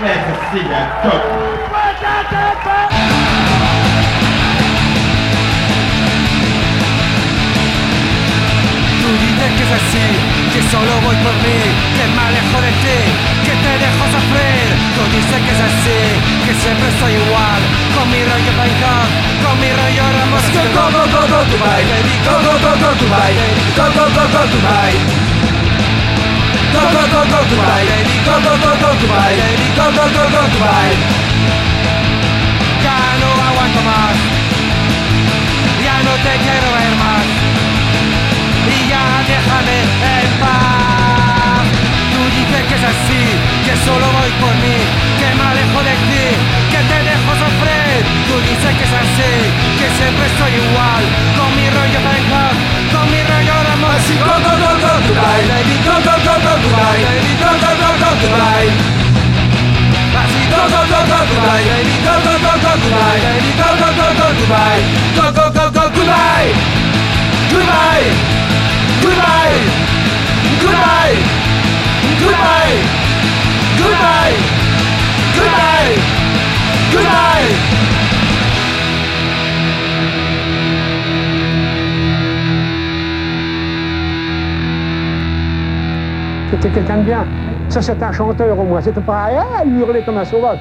Tú dices que es así, que solo voy por mí, que me alejo de ti, que te dejo sufrir. Tú dices que es así, que siempre soy igual, con mi rollo Bangkok, con mi rollo Ramos. Go go go go go Dubai, go go go go Dubai, go go go go Dubai. Ya no aguanto más, ya no te quiero ver más, y ya déjame en paz. Tú dices que es así, que solo voy por mí, que me alejo de ti, que te dejo sufrir. Tú dices que es así, que siempre soy igual, Dubai, Dubai, Dubai, Dubai, Dubai, Dubai, Dubai. C'était quelqu'un de bien. Ça, c'est un chanteur au moins. C'était pas ah, hurler comme un sauvage.